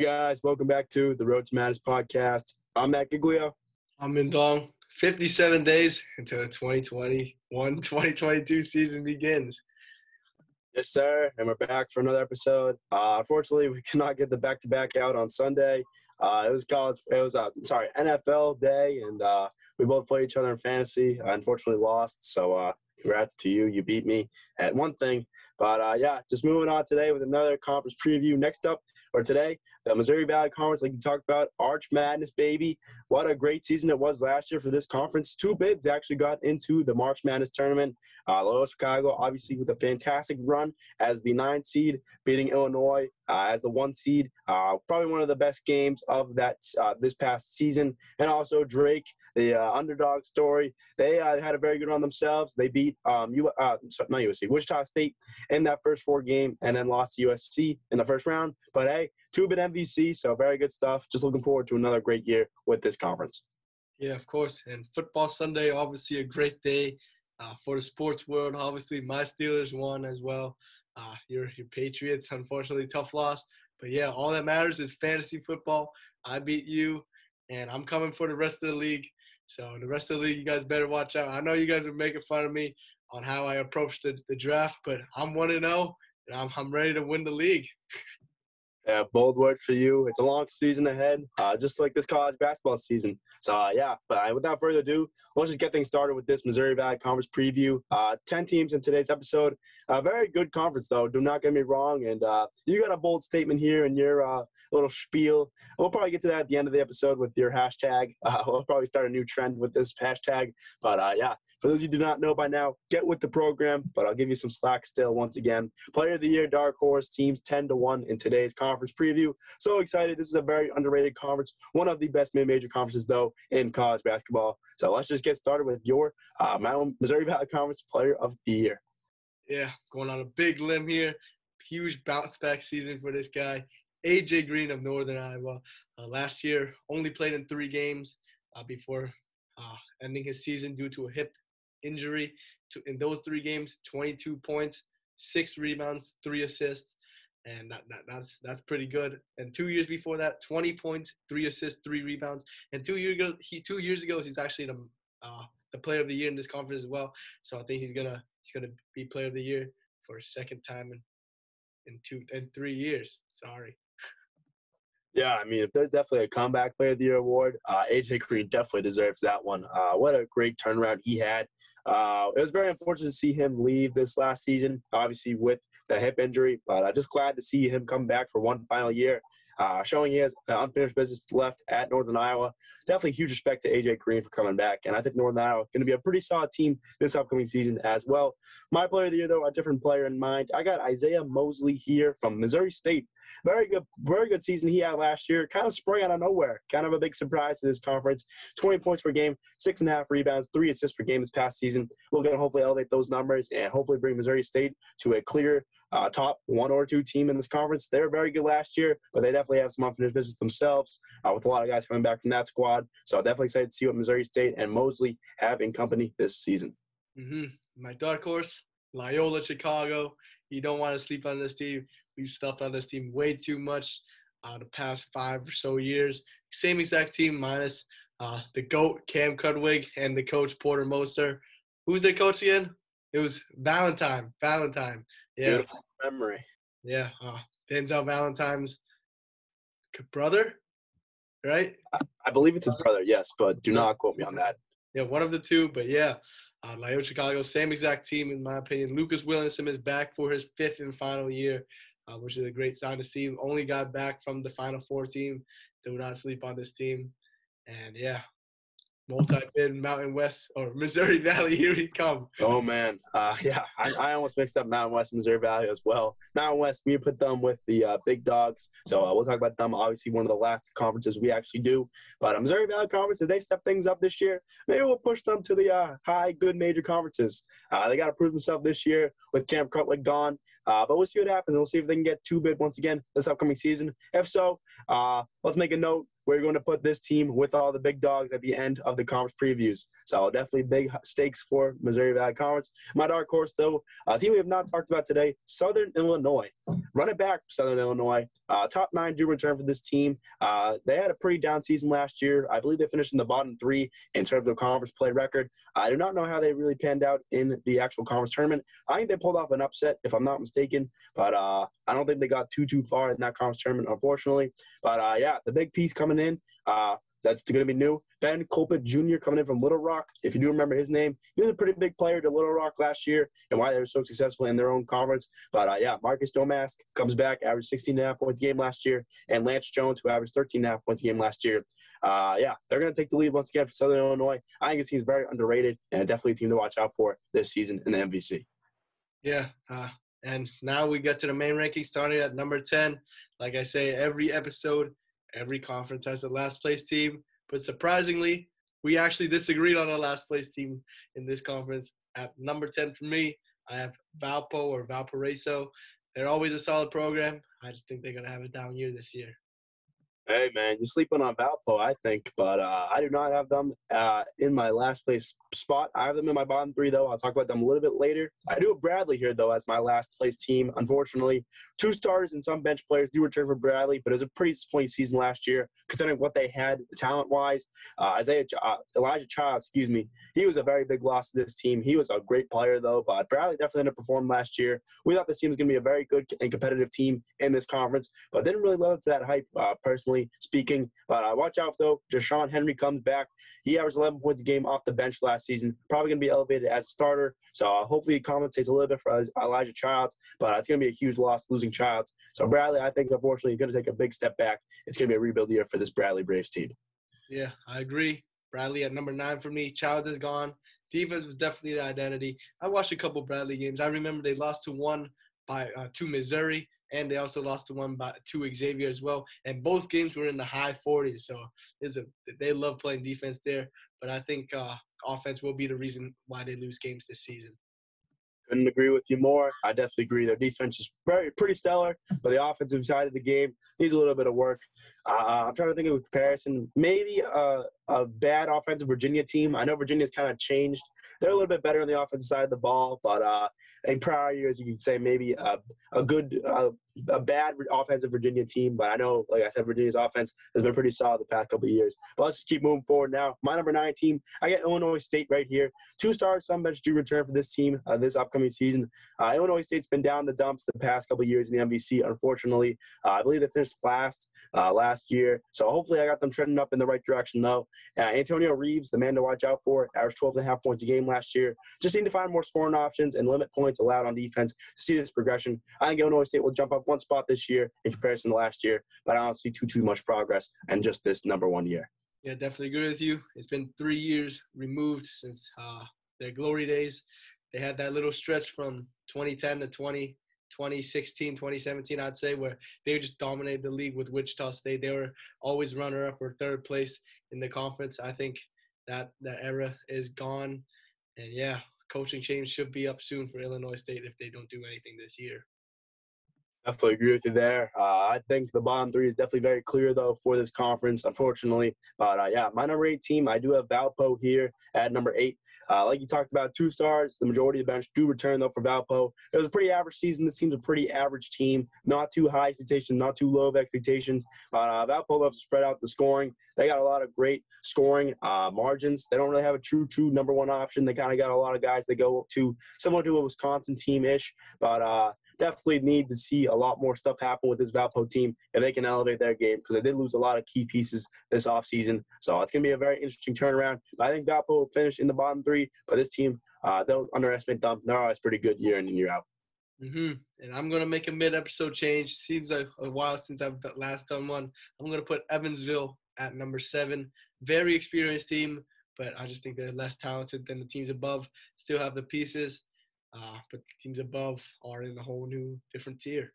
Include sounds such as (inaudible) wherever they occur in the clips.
Guys, welcome back to the Road to Madness podcast. I'm Matt Giglio. I'm in Dong. 57 days until the 2021 (laughs) 2022 season begins. Yes, sir. And we're back for another episode. Uh, unfortunately, we (laughs) cannot get the back to back out on Sunday. Uh, it was college, it was, uh, sorry, NFL day, and uh, we both played each other in fantasy. I unfortunately lost. So, uh, congrats to you. You beat me at one thing. But uh, yeah, just moving on today with another conference preview. Next up, or today, the Missouri Valley Conference, like you talked about, Arch Madness, baby. What a great season it was last year for this conference. Two bids actually got into the March Madness tournament. Uh, Loyola Chicago, obviously, with a fantastic run as the nine seed, beating Illinois as the one seed. Uh, probably one of the best games of that uh, this past season. And also Drake, the uh, underdog story. They uh, had a very good run themselves. They beat um, U- uh, not USC, Wichita State in that first four game, and then lost to USC in the first round. But hey, two bit MVC, so very good stuff. Just looking forward to another great year with this conference. Yeah, of course. And football Sunday, obviously a great day uh, for the sports world. Obviously, my Steelers won as well. Uh, your your Patriots, unfortunately, tough loss. But yeah, all that matters is fantasy football. I beat you, and I'm coming for the rest of the league. So the rest of the league, you guys better watch out. I know you guys are making fun of me on how I approached the, the draft, but I'm one and zero, and I'm I'm ready to win the league. (laughs) Yeah, bold word for you. It's a long season ahead, uh, just like this college basketball season. So, uh, yeah, but uh, without further ado, let's just get things started with this Missouri Valley Conference preview. Uh, 10 teams in today's episode. A very good conference, though. Do not get me wrong. And uh, you got a bold statement here in your uh, little spiel. We'll probably get to that at the end of the episode with your hashtag. (laughs) we'll probably start a new trend with this hashtag. But, yeah, for those you do not know by now, get with the program. But I'll give you some slack still once again. Player of the Year, Dark Horse teams 10 to 1 in today's conference conference preview. So excited. This is a very underrated conference, one of the best mid major conferences, though, in college basketball. So let's just get started with your uh, Missouri Valley Conference Player of the Year. Yeah, going on a big limb here. Huge bounce back season for this guy. AJ Green of Northern Iowa. Uh, last year, only played in three games uh, before uh, ending his season due to a hip injury. To, in those three games, 22 points, six rebounds, three assists and that, that, that's that's pretty good. And two years before that, 20 points, three assists, three rebounds. And two years ago, he two years ago, he's actually the uh, the player of the year in this conference as well. So I think he's gonna he's gonna be player of the year for a second time in in two in three years. Sorry. Yeah, I mean, if there's definitely a comeback player of the year award, uh, AJ Green definitely deserves that one. Uh, what a great turnaround he had. Uh, it was very unfortunate to see him leave this last season, obviously with the hip injury, but I'm just glad to see him come back for one final year uh, showing he has unfinished business left at Northern Iowa. Definitely huge respect to AJ Green for coming back, and I think Northern Iowa going to be a pretty solid team this upcoming season as well. My player of the year, though, a different player in mind. I got Isaiah Mosley here from Missouri State. Very good, very good season he had last year. Kind of sprung out of nowhere. Kind of a big surprise to this conference. 20 points per game, six and a half rebounds, three assists per game this past season. We're going to hopefully elevate those numbers and hopefully bring Missouri State to a clear uh, top one or two team in this conference. They were very good last year, but they definitely have some unfinished business themselves uh, with a lot of guys coming back from that squad. So definitely excited to see what Missouri State and Mosley have in company this season. Mm-hmm. My dark horse, Loyola Chicago. You don't want to sleep on this team. We've stuffed on this team way too much uh, the past five or so years. Same exact team minus uh, the GOAT, Cam Krutwig, and the coach, Porter Moser. Who's their coach again? It was Valentine. Valentine. Yeah. Beautiful memory. Yeah. Uh, Denzel Valentine's brother, right? I, I, believe it's his brother, yes, but do not quote me on that. Yeah, one of the two, but yeah. Uh, Loyola Chicago, same exact team in my opinion. Lucas Williamson is back for his fifth and final year, uh, which is a great sign to see. Only got back from the Final Four team. Do not sleep on this team. And yeah, multi-bid Mountain West or Missouri (laughs) Valley. Here we come. Oh man, uh, yeah, I, I, almost mixed up Mountain West, Missouri Valley as well. Mountain West, we put them with the uh, big dogs, so uh, we'll talk about them. Obviously, one of the last conferences we actually do. But uh, Missouri Valley Conference, if they step things up this year, maybe we'll push them to the uh, high, good major conferences. Uh, they got to prove themselves this year with Cam Krutwig gone. but we'll see what happens. We'll see if they can get two bid once again this upcoming season. If so, let's make a note we're going to put this team with all the big dogs at the end of the conference previews. So definitely big stakes for Missouri Valley Conference. My dark horse, though, a team we have not talked about today, Southern Illinois. Run it back, Southern Illinois. Uh, top nine do return for this team. Uh, they had a pretty down season last year. I believe they finished in the bottom three in terms of conference play record. I do not know how they really panned out in the actual conference tournament. I think they pulled off an upset, if I'm not mistaken, but uh, I don't think they got too too far in that conference tournament, unfortunately. But uh, yeah, the big piece coming in. Uh, that's going to be new. Ben Colpit Jr. coming in from Little Rock. If you do remember his name, he was a pretty big player to Little Rock last year and why they were so successful in their own conference. But uh, yeah, Marcus Domask comes back, averaged 16 and a half points a game last year, and Lance Jones, who averaged 13 and a half points a game last year. Uh, yeah, they're going to take the lead once again for Southern Illinois. I think this team's very underrated and definitely a team to watch out for this season in the MVC. Yeah, uh, and now we get to the main ranking starting at number 10. Like I say, every episode, every conference has a last place team. But surprisingly, we actually disagreed on our last place team in this conference. At number 10 for me, I have Valpo or Valparaiso. They're always a solid program. I just think they're going to have a down year this year. Hey man, you're sleeping on Valpo, I think, but uh, I do not have them uh, in my last place spot. I have them in my bottom three, though. I'll talk about them a little bit later. I do have Bradley here, though, as my last place team. Unfortunately, two stars and some bench players do return for Bradley, but it was a pretty disappointing season last year, considering what they had talent wise. Uh, Isaiah uh, Elijah Child, excuse me, he was a very big loss to this team. He was a great player, though, but Bradley definitely underperformed last year. We thought this team was going to be a very good and competitive team in this conference, but didn't really live up to that hype, uh, personally speaking. But uh, watch out, though. Deshaun Henry comes back. He averaged 11 points a game off the bench last season. Probably going to be elevated as a starter. So uh, hopefully he compensates a little bit for Elijah Childs. But uh, it's going to be a huge loss losing Childs. So Bradley, I think, unfortunately, going to take a big step back. It's going to be a rebuild year for this Bradley Braves team. Yeah, I agree. Bradley at number nine for me. Childs is gone. Defense was definitely the identity. I watched a couple Bradley games. I remember they lost to one by uh, to Missouri and they also lost to one by to Xavier as well. And both games were in the high 40s, so a they love playing defense there. But I think uh, offense will be the reason why they lose games this season. Couldn't agree with you more. I definitely agree. Their defense is very, pretty stellar, but the offensive side of the game needs a little bit of work. Uh, I'm trying to think of a comparison. Maybe a, a bad offensive Virginia team. I know Virginia's kind of changed. They're a little bit better on the offensive side of the ball, but uh, in prior years, you could say maybe a, a good, uh, a bad offensive Virginia team. But I know, like I said, Virginia's offense has been pretty solid the past couple of years. But let's just keep moving forward now. My number nine team, I get Illinois State right here. Two stars, some bench do return for this team uh, this upcoming season. Uh, Illinois State's been down the dumps the past couple of years in the MVC, unfortunately. Uh, I believe they finished last uh, last year. So hopefully I got them trending up in the right direction, though. Uh, Antonio Reeves, the man to watch out for, averaged 12 and a half points a game last year. Just need to find more scoring options and limit points allowed on defense to see this progression. I think Illinois State will jump up one spot this year in comparison to last year, but I don't see too too much progress and just this number one year. Yeah, definitely agree with you. It's been three years removed since uh, their glory days. They had that little stretch from 2010 to 20, 2016, 2017, I'd say, where they just dominated the league with Wichita State. They were always runner up or third place in the conference. I think that that era is gone. And yeah, coaching change should be up soon for Illinois State if they don't do anything this year. Definitely agree with you there. Uh, I think the bottom three is definitely very clear though for this conference, unfortunately. But uh, yeah, my number eight team, I do have Valpo here at number eight. Uh, like you talked about, two stars. The majority of the bench do return though for Valpo. It was a pretty average season. This team's a pretty average team. Not too high expectations, not too low of expectations. But uh, Valpo loves to spread out the scoring. They got a lot of great scoring uh, margins. They don't really have a true, true number one option. They kind of got a lot of guys they go to similar to a Wisconsin team ish. But uh, definitely need to see a lot more stuff happen with this Valpo team if they can elevate their game because they did lose a lot of key pieces this offseason. So it's going to be a very interesting turnaround. I think Valpo will finish in the bottom three, but this team, uh, don't underestimate them. They're always pretty good year in and year out. Mm-hmm. And I'm gonna make a mid-episode change. Seems like a while since I've last done one. I'm gonna put Evansville at number seven. Very experienced team, but I just think they're less talented than the teams above. Still have the pieces. Uh, but teams above are in a whole new different tier.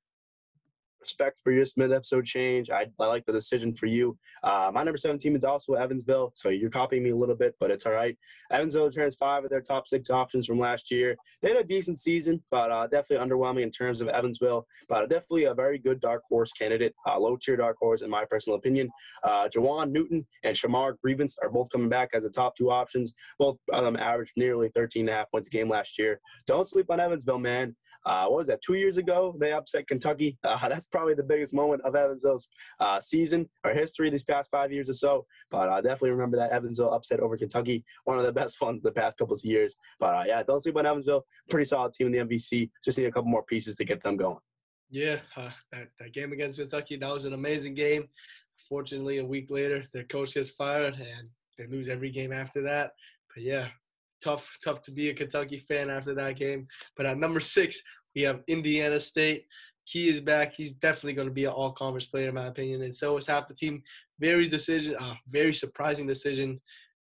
Respect for your mid episode change. I, I like the decision for you. Uh, my number seven team is also Evansville, so you're copying me a little bit, but it's all right. Evansville returns five of their top six options from last year. They had a decent season, but uh, definitely underwhelming in terms of Evansville, but definitely a very good dark horse candidate, uh, low tier dark horse in my personal opinion. Uh, Jawaun Newton and Shamar Givance are both coming back as the top two options. Both of them averaged nearly 13 and a half points a game last year. Don't sleep on Evansville, man. Uh, what was that? Two years ago, they upset Kentucky. (laughs) Uh, that's probably the biggest moment of Evansville's uh, season or history these past five years or so. But I definitely remember that Evansville upset over Kentucky, (laughs) one of the best ones the past couple of years. But uh, yeah, don't sleep on Evansville. Pretty solid team in the MVC. Just need a couple more pieces to get them going. Yeah, uh, that, that game against Kentucky, that was an amazing game. Fortunately, a week later, their coach gets fired and they lose every game after that. But yeah, tough, tough to be a Kentucky fan after that game. But at number six, we have Indiana State. He is back. He's definitely going to be an all-conference player, in my opinion. And so is half the team. Very decision, uh, very surprising decision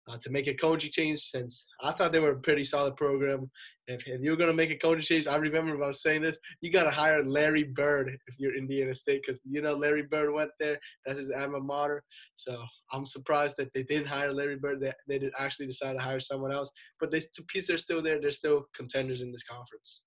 uh, to make a coaching change. Since I thought they were a pretty solid program. If, if you're going to make a coaching change, I remember I was saying this. You got to hire Larry Bird if you're Indiana State, because you know Larry Bird went there. That's his alma mater. So I'm surprised that they didn't hire Larry Bird. They they did actually decide to hire someone else. But they pieces are still there. They're still contenders in this conference.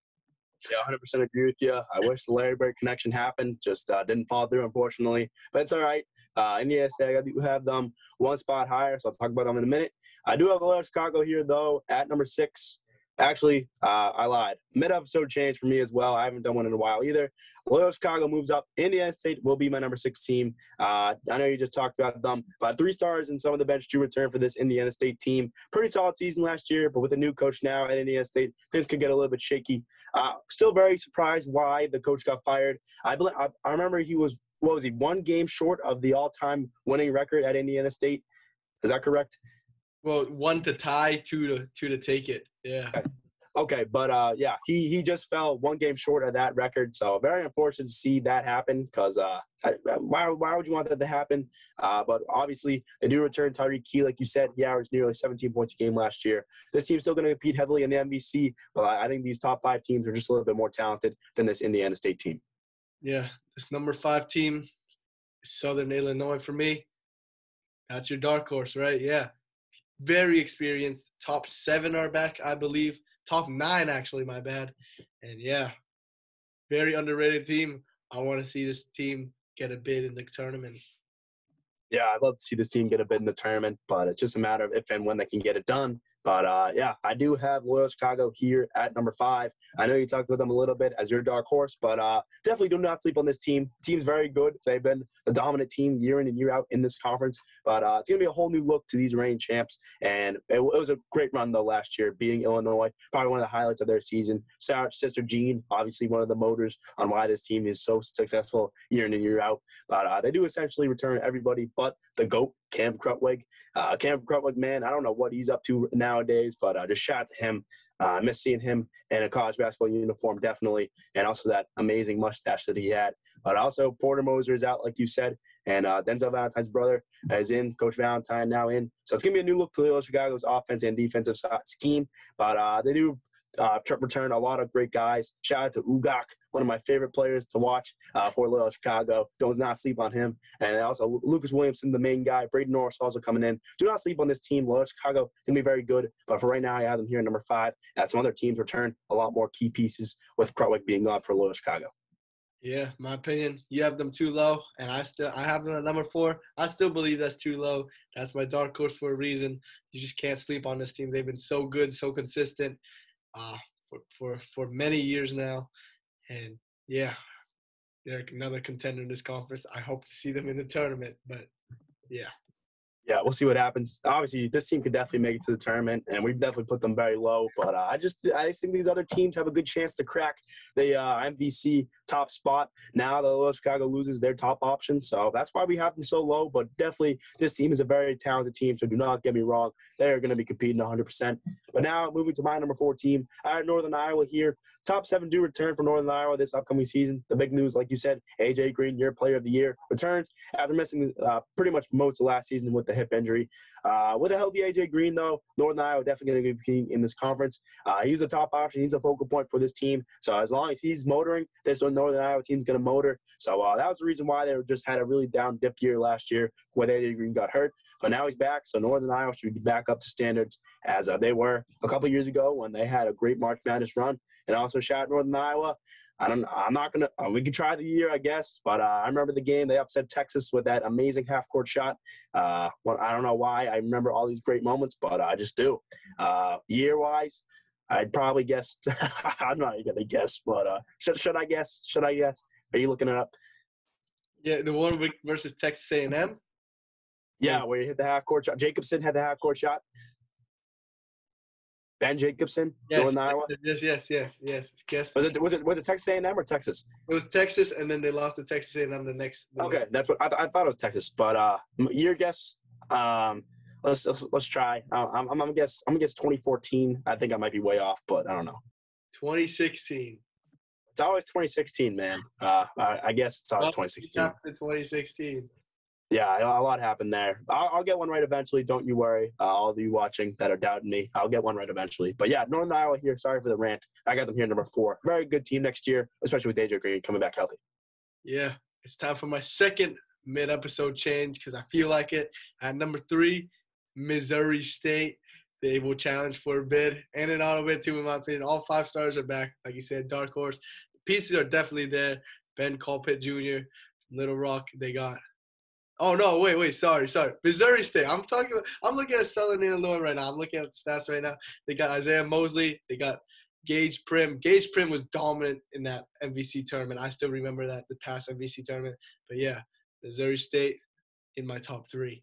Yeah, 100% agree with you. I wish the Larry Bird connection happened, just uh, didn't fall through, unfortunately. But it's all right. Uh, Indiana State, I do have them one spot higher, so I'll talk about them in a minute. I do have Loyola Chicago here, though, at number six. Actually, uh, I lied. Mid episode change for me as well. I haven't done one in a while either. Loyola Chicago moves up. Indiana State will be my number six team. Uh, I know you just talked about them, but three stars and some of the bench do return for this Indiana State team. Pretty solid season last year, but with a new coach now at Indiana State, things could get a little bit shaky. Uh, still very surprised why the coach got fired. I, believe, I, I remember he was what was he one game short of the all-time winning record at Indiana State. Is that correct? Well, one to tie, two to two to take it. Yeah. Okay. Okay, but uh, yeah, he he just fell one game short of that record. So very unfortunate to see that happen because uh, why why would you want that to happen? Uh, but obviously they do return Tyreke Key, like you said, he averaged nearly 17 points a game last year. This team's still going to compete heavily in the MVC, but I think these top five teams are just a little bit more talented than this Indiana State team. Yeah, this number five team, Southern Illinois for me. That's your dark horse, right? Yeah, very experienced. Top seven are back, I believe top nine actually. My bad. And yeah, very underrated team. I want to see this team get a bid in the tournament. Yeah, I'd love to see this team get a bid in the tournament, but it's just a matter of if and when they can get it done. But uh, yeah, I do have Loyal Chicago here at number five. I know you talked about them a little bit as your dark horse, but uh, definitely do not sleep on this team. Team's very good. They've been the dominant team year in and year out in this conference. But uh, it's going to be a whole new look to these reigning champs. And it, it, was a great run, though, last year, beating Illinois. Probably one of the highlights of their season. Sister Jean, obviously one of the motors on why this team is so successful year in and year out. But uh, they do essentially return everybody but the GOAT, Cam Krutwig. Uh, Cam Krutwig, man, I don't know what he's up to nowadays, but uh, just shout out to him. Uh, I miss seeing him in a college basketball uniform, definitely, and also that amazing mustache that he had. But also, Porter Moser is out, like you said, and uh, Denzel Valentine's brother is in. Coach Valentine now in. So it's going to be a new look to the Chicago's offense and defensive scheme. But uh, they do uh, return a lot of great guys. Shout out to Uguak, one of my favorite players to watch uh, for Loyola Chicago. Don't not sleep on him. And also Lucas Williamson, the main guy. Braden Norris also coming in. Do not sleep on this team. Loyola Chicago can be very good. But for right now, I have them here at number five. As some other teams return a lot more key pieces with Krutwig being gone for Loyola Chicago. Yeah, my opinion. You have them too low, and I still I have them at number four. I still believe that's too low. That's my dark horse for a reason. You just can't sleep on this team. They've been so good, so consistent uh, for, for, for many years now. And yeah, they're another contender in this conference. I hope to see them in the tournament, but yeah yeah, we'll see what happens. Obviously, this team could definitely make it to the tournament, and we've definitely put them very low. But uh, I just I think these other teams have a good chance to crack the uh, MVC top spot. Now the that Chicago loses their top option, so that's why we have them so low. But definitely, this team is a very talented team. So do not get me wrong; they are going to be competing 100%. But now moving to my number four team, I have Northern Iowa here. Top seven do return for Northern Iowa this upcoming season. The big news, like you said, AJ Green, your Player of the Year, returns after missing uh, pretty much most of last season with the hip injury. Uh, with a healthy AJ Green, though, Northern Iowa definitely going to be in this conference. Uh, he's a top option. He's a focal point for this team. So as long as he's motoring, this Northern Iowa team's going to motor. So uh, that was the reason why they just had a really down dip year last year when AJ Green got hurt. But now he's back, so Northern Iowa should be back up to standards as uh, they were a couple years ago when they had a great March Madness run. And also shout out Northern Iowa. I don't. I'm not gonna. Uh, we could try the year, I guess. But uh, I remember the game. They upset Texas with that amazing half court shot. Uh, well, I don't know why. I remember all these great moments, but I just do. Uh, year wise, I'd probably guess. (laughs) I'm not gonna guess, but uh, should should I guess? Should I guess? Are you looking it up? Yeah, the one versus Texas A&M. Yeah, where he hit the half court shot. Jacobson had the half court shot. Ben Jacobson, yes. Yes, yes, yes, yes. Guess. Was it was it was it Texas A&M or Texas? It was Texas, and then they lost to Texas A&M the next. The okay, next. that's what I, I, thought it was Texas, but uh, your guess. Um, let's let's, let's try. Uh, I'm, I'm gonna guess. I'm gonna guess 2014. I think I might be way off, but I don't know. 2016. It's always 2016, man. Uh, I, I guess it's always 2016. 2016 yeah, a lot happened there. I'll, I'll, get one right eventually. Don't you worry. Uh, all of you watching that are doubting me, I'll get one right eventually. But yeah, Northern Iowa here. Sorry for the rant. I got them here number four. Very good team next year, especially with AJ Green coming back healthy. Yeah, it's time for my second mid-episode change because I feel like it. At number three, Missouri State. They will challenge for a bid and an auto bid too, in my opinion. All five stars are back, like you said. Dark horse. The pieces are definitely there. Ben Colpitt Jr., Little Rock. They got Oh no! Wait, wait. Sorry, sorry. Missouri State. I'm talking. I'm looking at Southern Illinois right now. I'm looking at the stats right now. They got Isaiah Mosley. They got Gaige Prim. Gaige Prim was dominant in that MVC tournament. I still remember that the past MVC tournament. But yeah, Missouri State in my top three.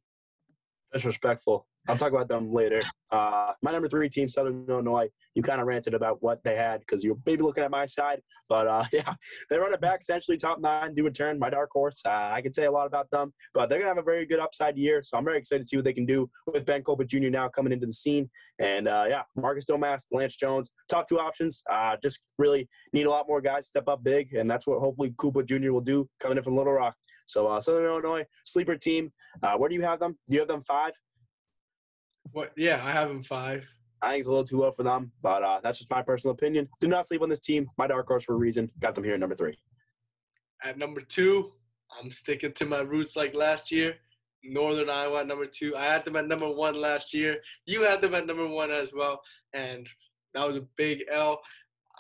Disrespectful. I'll talk about them later. Uh, my number three team, Southern Illinois. You kind of ranted about what they had because you're maybe looking at my side, but uh, (laughs) yeah, they run it back essentially top nine, do a turn. My dark horse. Uh, I can say a lot about them, but they're gonna have a very good upside year. So I'm very excited to see what they can do with Ben Colpitt Jr. now coming into the scene. And uh, yeah, Marcus Domask, Lance Jones, top two options. Uh, just really need a lot more guys step up big, and that's what hopefully Cooper Jr. will do coming in from Little Rock. So uh, Southern Illinois sleeper team. Where do you have them? Do you have them five? What? Yeah, I have them five. I think it's a little too low for them, but uh, that's just my personal opinion. Do not sleep on this team. My dark horse for a reason. Got them here at number three. At number two, I'm sticking to my roots like last year. Northern Iowa at number two. I had them at number one last year. You had them at number one as well, and that was a big L.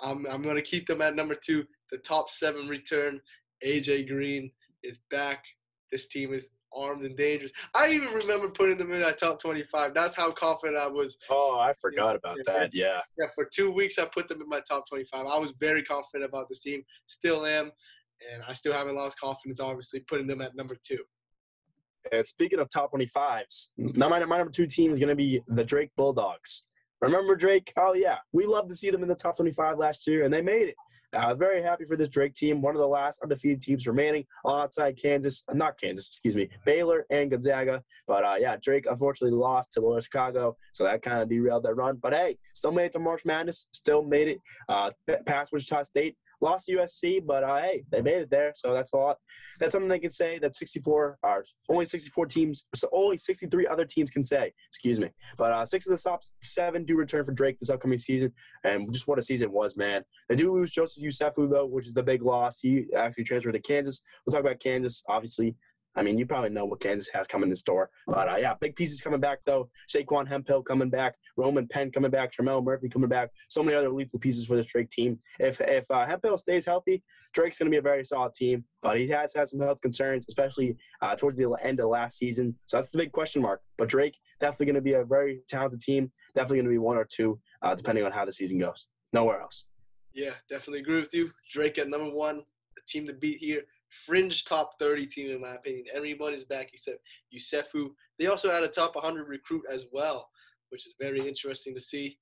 I'm I'm gonna keep them at number two. The top seven return. AJ Green is back. This team is armed and dangerous. I even remember putting them in that top 25. That's how confident I was. Oh, I forgot know, about that. Yeah. Yeah, for two weeks I put them in my top 25. I was very confident about this team. Still am, and I still haven't lost confidence. Obviously, putting them at number two. And speaking of top 25s, now my, my number two team is going to be the Drake Bulldogs. Remember Drake? Oh yeah, we love to see them in the top 25 last year, and they made it. Uh, very happy for this Drake team, one of the last undefeated teams remaining outside Kansas, uh, not Kansas, excuse me, Baylor and Gonzaga. But uh, yeah, Drake unfortunately lost to Loyola Chicago, so that kind of derailed their run. But hey, still made it to March Madness, still made it uh, past Wichita State, lost USC, but uh, hey, they made it there, so that's a lot. That's something they can say that 64 are only 64 teams, so only 63 other teams can say. Excuse me, but uh, six of the top seven do return for Drake this upcoming season, and just what a season was, man. They do lose Joseph Yesufu though, which is the big loss. He actually transferred to Kansas. We'll talk about Kansas, obviously, I mean, you probably know what Kansas has coming in store. But uh, yeah, big pieces coming back though. Saquan Hemphill coming back, Roman Penn coming back, Tremell Murphy coming back. So many other lethal pieces for this Drake team. If if uh, stays healthy, Drake's going to be a very solid team. But he has had some health concerns, especially uh, towards the end of last season. So that's the big question mark. But Drake definitely going to be a very talented team. Definitely going to be one or two, uh, depending on how the season goes. Nowhere else. Yeah, definitely agree with you. Drake at number one, the team to beat here fringe top 30 team in my opinion. Everybody's back except Yesufu. They also had a top 100 recruit as well, which is very interesting to see.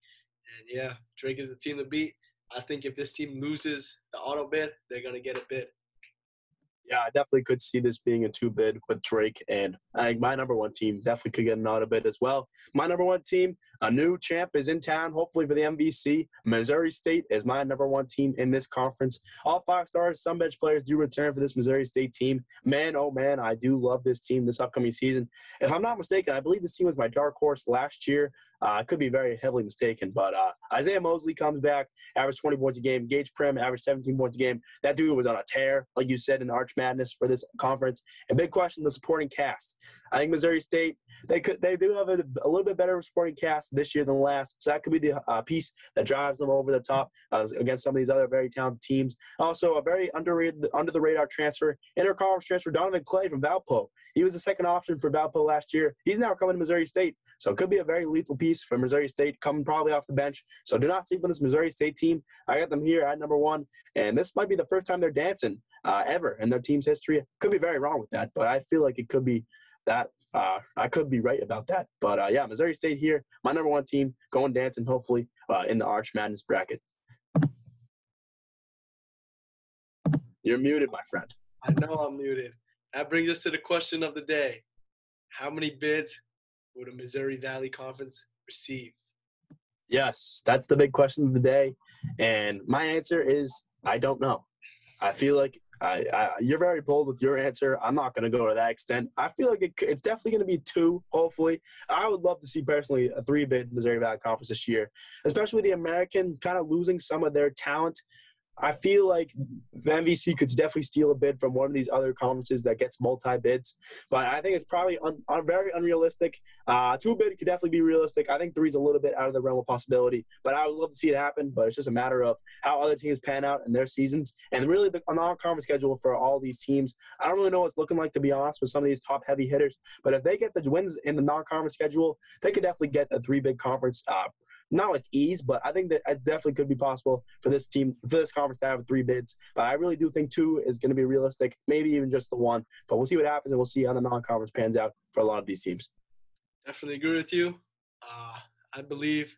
And yeah, Drake is the team to beat. I think if this team loses the auto bid, they're gonna get a bid. Yeah, I definitely could see this being a two bid with Drake, and I think my number one team definitely could get an auto bid as well. My number one team, A new champ is in town, hopefully for the MVC. Missouri State is my number one team in this conference. All five stars, some bench players do return for this Missouri State team. Man, oh man, I do love this team this upcoming season. If I'm not mistaken, I believe this team was my dark horse last year. Uh, I could be very heavily mistaken, but uh, Isaiah Mosley comes back, averaged 20 points a game. Gaige Prim averaged 17 points a game. That dude was on a tear, like you said, in Arch Madness for this conference. And big question: the supporting cast. I think Missouri State they could they do have a, a little bit better supporting cast this year than last, so that could be the uh, piece that drives them over the top uh, against some of these other very talented teams. Also, a very underrated, under the radar transfer, interconference transfer, Donovan Clay from Valpo. He was the second option for Valpo last year. He's now coming to Missouri State, so it could be a very lethal piece for Missouri State, coming probably off the bench. So do not sleep on this Missouri State team. I got them here at number one, and this might be the first time they're dancing uh, ever in their team's history. Could be very wrong with that, but I feel like it could be that uh, I could be right about that. But uh, yeah, Missouri State here, my number one team, going dancing hopefully uh, in the Arch Madness bracket. You're muted, my friend. I know I'm muted. That brings us to the question of the day: How many bids would a Missouri Valley Conference receive? Yes, that's the big question of the day, and my answer is I don't know. I feel like I, I, you're very bold with your answer. I'm not going to go to that extent. I feel like it, it's definitely going to be two, hopefully. I would love to see personally a three bid Missouri Valley Conference this year, especially the American kind of losing some of their talent I feel like the MVC could definitely steal a bid from one of these other conferences that gets multi bids, but I think it's probably un, un, very unrealistic. Uh, two bid could definitely be realistic. I think three's a little bit out of the realm of possibility, but I would love to see it happen. But it's just a matter of how other teams pan out in their seasons, and really the non-conference schedule for all these teams. I don't really know what it's looking like to be honest with some of these top heavy hitters, but if they get the wins in the non-conference schedule, they could definitely get a three big conference. Uh, not with ease, but I think that it definitely could be possible for this team, for this conference to have three bids. But I really do think two is going to be realistic, maybe even just the one. But we'll see what happens, and we'll see how the non-conference pans out for a lot of these teams. Definitely agree with you. Uh, I believe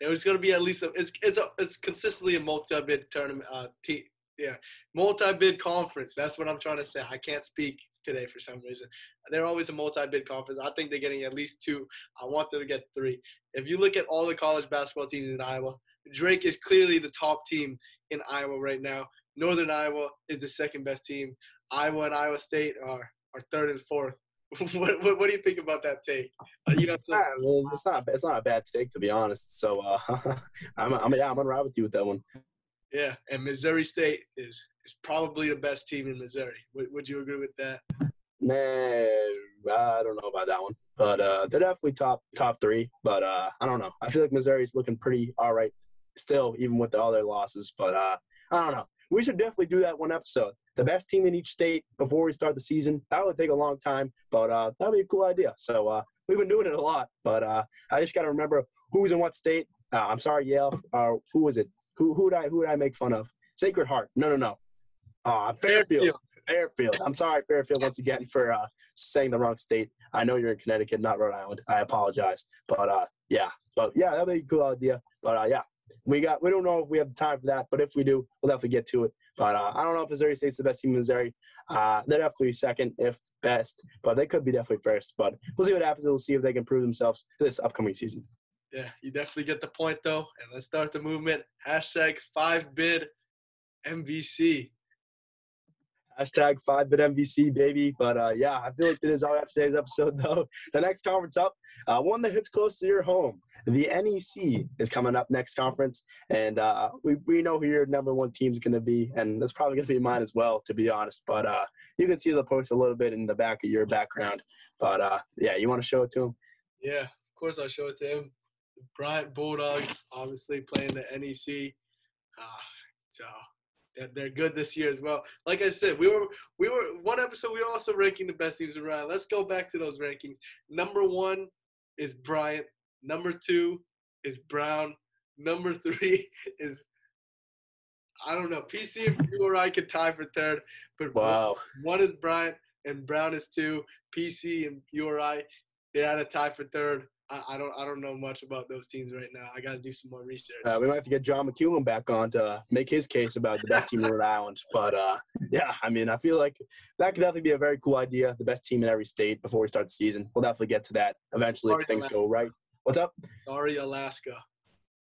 there's going to be at least a, it's it's a, it's consistently a multi-bid tournament. Uh, te- yeah, multi-bid conference. That's what I'm trying to say. I can't speak today for some reason. They're always a multi-bid conference. I think they're getting at least two. I want them to get three. If you look at all the college basketball teams in Iowa, Drake is clearly the top team in Iowa right now. Northern Iowa is the second best team. Iowa and Iowa State are, are third and fourth. (laughs) what, what, what, do you think about that take? Uh, you know, so, I mean, it's not it's not a bad take to be honest. So uh, (laughs) I'm I'm yeah I'm gonna ride with you with that one. Yeah, and Missouri State is is probably the best team in Missouri. Would, would you agree with that? Nah, I don't know about that one, but uh, they're definitely top top three. But uh, I don't know. I feel like Missouri's looking pretty all right still, even with all their losses. But uh, I don't know. We should definitely do that one episode. The best team in each state before we start the season. That would take a long time, but uh, that'd be a cool idea. So uh, we've been doing it a lot, but uh, I just got to remember who's in what state. Uh, I'm sorry, Yale. Uh, who was it? Who who did I who did I make fun of? Sacred Heart. No, no, no. Uh, Fairfield. Fairfield. I'm sorry, Fairfield, once again for uh, saying the wrong state. I know you're in Connecticut, not Rhode Island. I apologize, but uh, yeah, but yeah, that'd be a cool idea. But uh, yeah, we got. We don't know if we have time for that, but if we do, we'll definitely get to it. But uh, I don't know if Missouri State's the best team in Missouri. Uh, they're definitely second, if best, but they could be definitely first. But we'll see what happens. We'll see if they can prove themselves this upcoming season. Yeah, you definitely get the point though. And let's start the movement. Hashtag five bid MVC. Hashtag five bit MVC, baby. But uh, yeah, I feel like that is all after today's episode, (laughs) though. The next conference up, uh, one that hits close to your home. The NEC is coming up next conference, and uh, we, we know who your number one team is going to be, and that's probably going to be mine as well, to be honest. But uh, you can see the post a little bit in the back of your background. But uh, yeah, you want to show it to him? Yeah, of course I'll show it to him. Bryant Bulldogs, obviously playing the NEC. Uh, so they're good this year as well. Like I said, we were we were one episode. We were also ranking the best teams around. Let's go back to those rankings. Number one is Bryant. Number two is Brown. Number (laughs) three is I don't know. PC and URI could tie for third, but wow. one is Bryant and Brown is two. PC and URI they had a tie for third. I, I, don't I don't know much about those teams right now. I got to do some more research. Uh, we might have to get John McEwen back on to make his case about the best team in Rhode Island. But uh, yeah, I mean, I feel like that could definitely be a very cool idea. The best team in every state before we start the season. We'll definitely get to that eventually if things go right. What's up? Sorry, Alaska.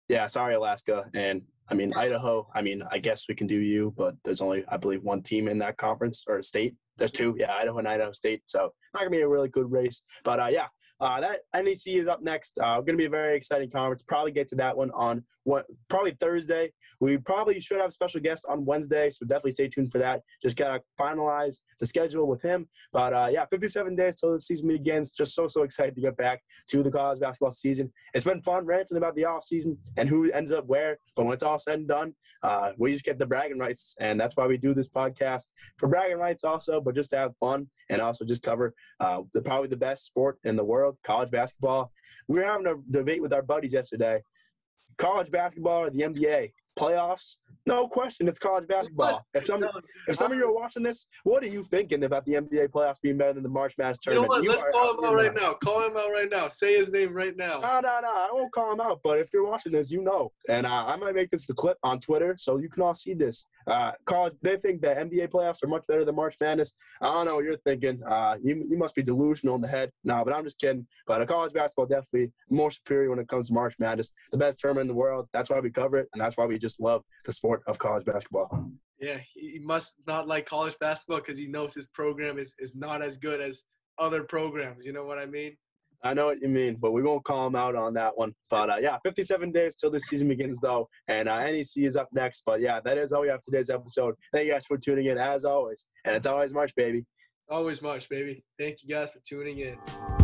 Yeah, sorry, Alaska. And I mean, Idaho, I mean, I guess we can do you, but there's only, I believe, one team in that conference or state. There's two, yeah, Idaho and Idaho State. So not gonna be a really good race, but uh, yeah, uh, that NEC is up next. Uh, going to be a very exciting conference. Probably get to that one on what probably Thursday. We probably should have a special guest on Wednesday, so definitely stay tuned for that. Just gotta finalize the schedule with him. But uh, yeah, 57 days till the season begins. Just so so excited to get back to the college basketball season. It's been fun ranting about the off season and who ends up where. But when it's all said and done, uh, we just get the bragging rights, and that's why we do this podcast for bragging rights also, but just to have fun and also just cover uh, the probably the best sport in the world, college basketball. We were having a debate with our buddies yesterday. College basketball or the NBA? Playoffs, no question, it's college basketball. If some if some of you are watching this, what are you thinking about the NBA playoffs being better than the March Madness tournament? You know what? Let's call him out right now. Call him out right now. Say his name right now. No, no, no. I won't call him out. But if you're watching this, you know. And uh, I might make this the clip on Twitter so you can all see this. Uh, college, they think that NBA playoffs are much better than March Madness. I don't know what you're thinking. Uh, you, you must be delusional in the head. No, but I'm just kidding. But a college basketball definitely more superior when it comes to March Madness. The best tournament in the world. That's why we cover it, and that's why we just love the sport of college basketball. Yeah, he must not like college basketball because he knows his program is, is not as good as other programs. You know what I mean? I know what you mean, but we won't call him out on that one. But uh, yeah, 57 days till the season begins, though, and uh, NEC is up next. But yeah, that is all we have for today's episode. Thank you guys for tuning in, as always, and it's always March, baby. Always March, baby. Thank you guys for tuning in.